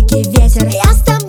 дикий ветер. Я с тобой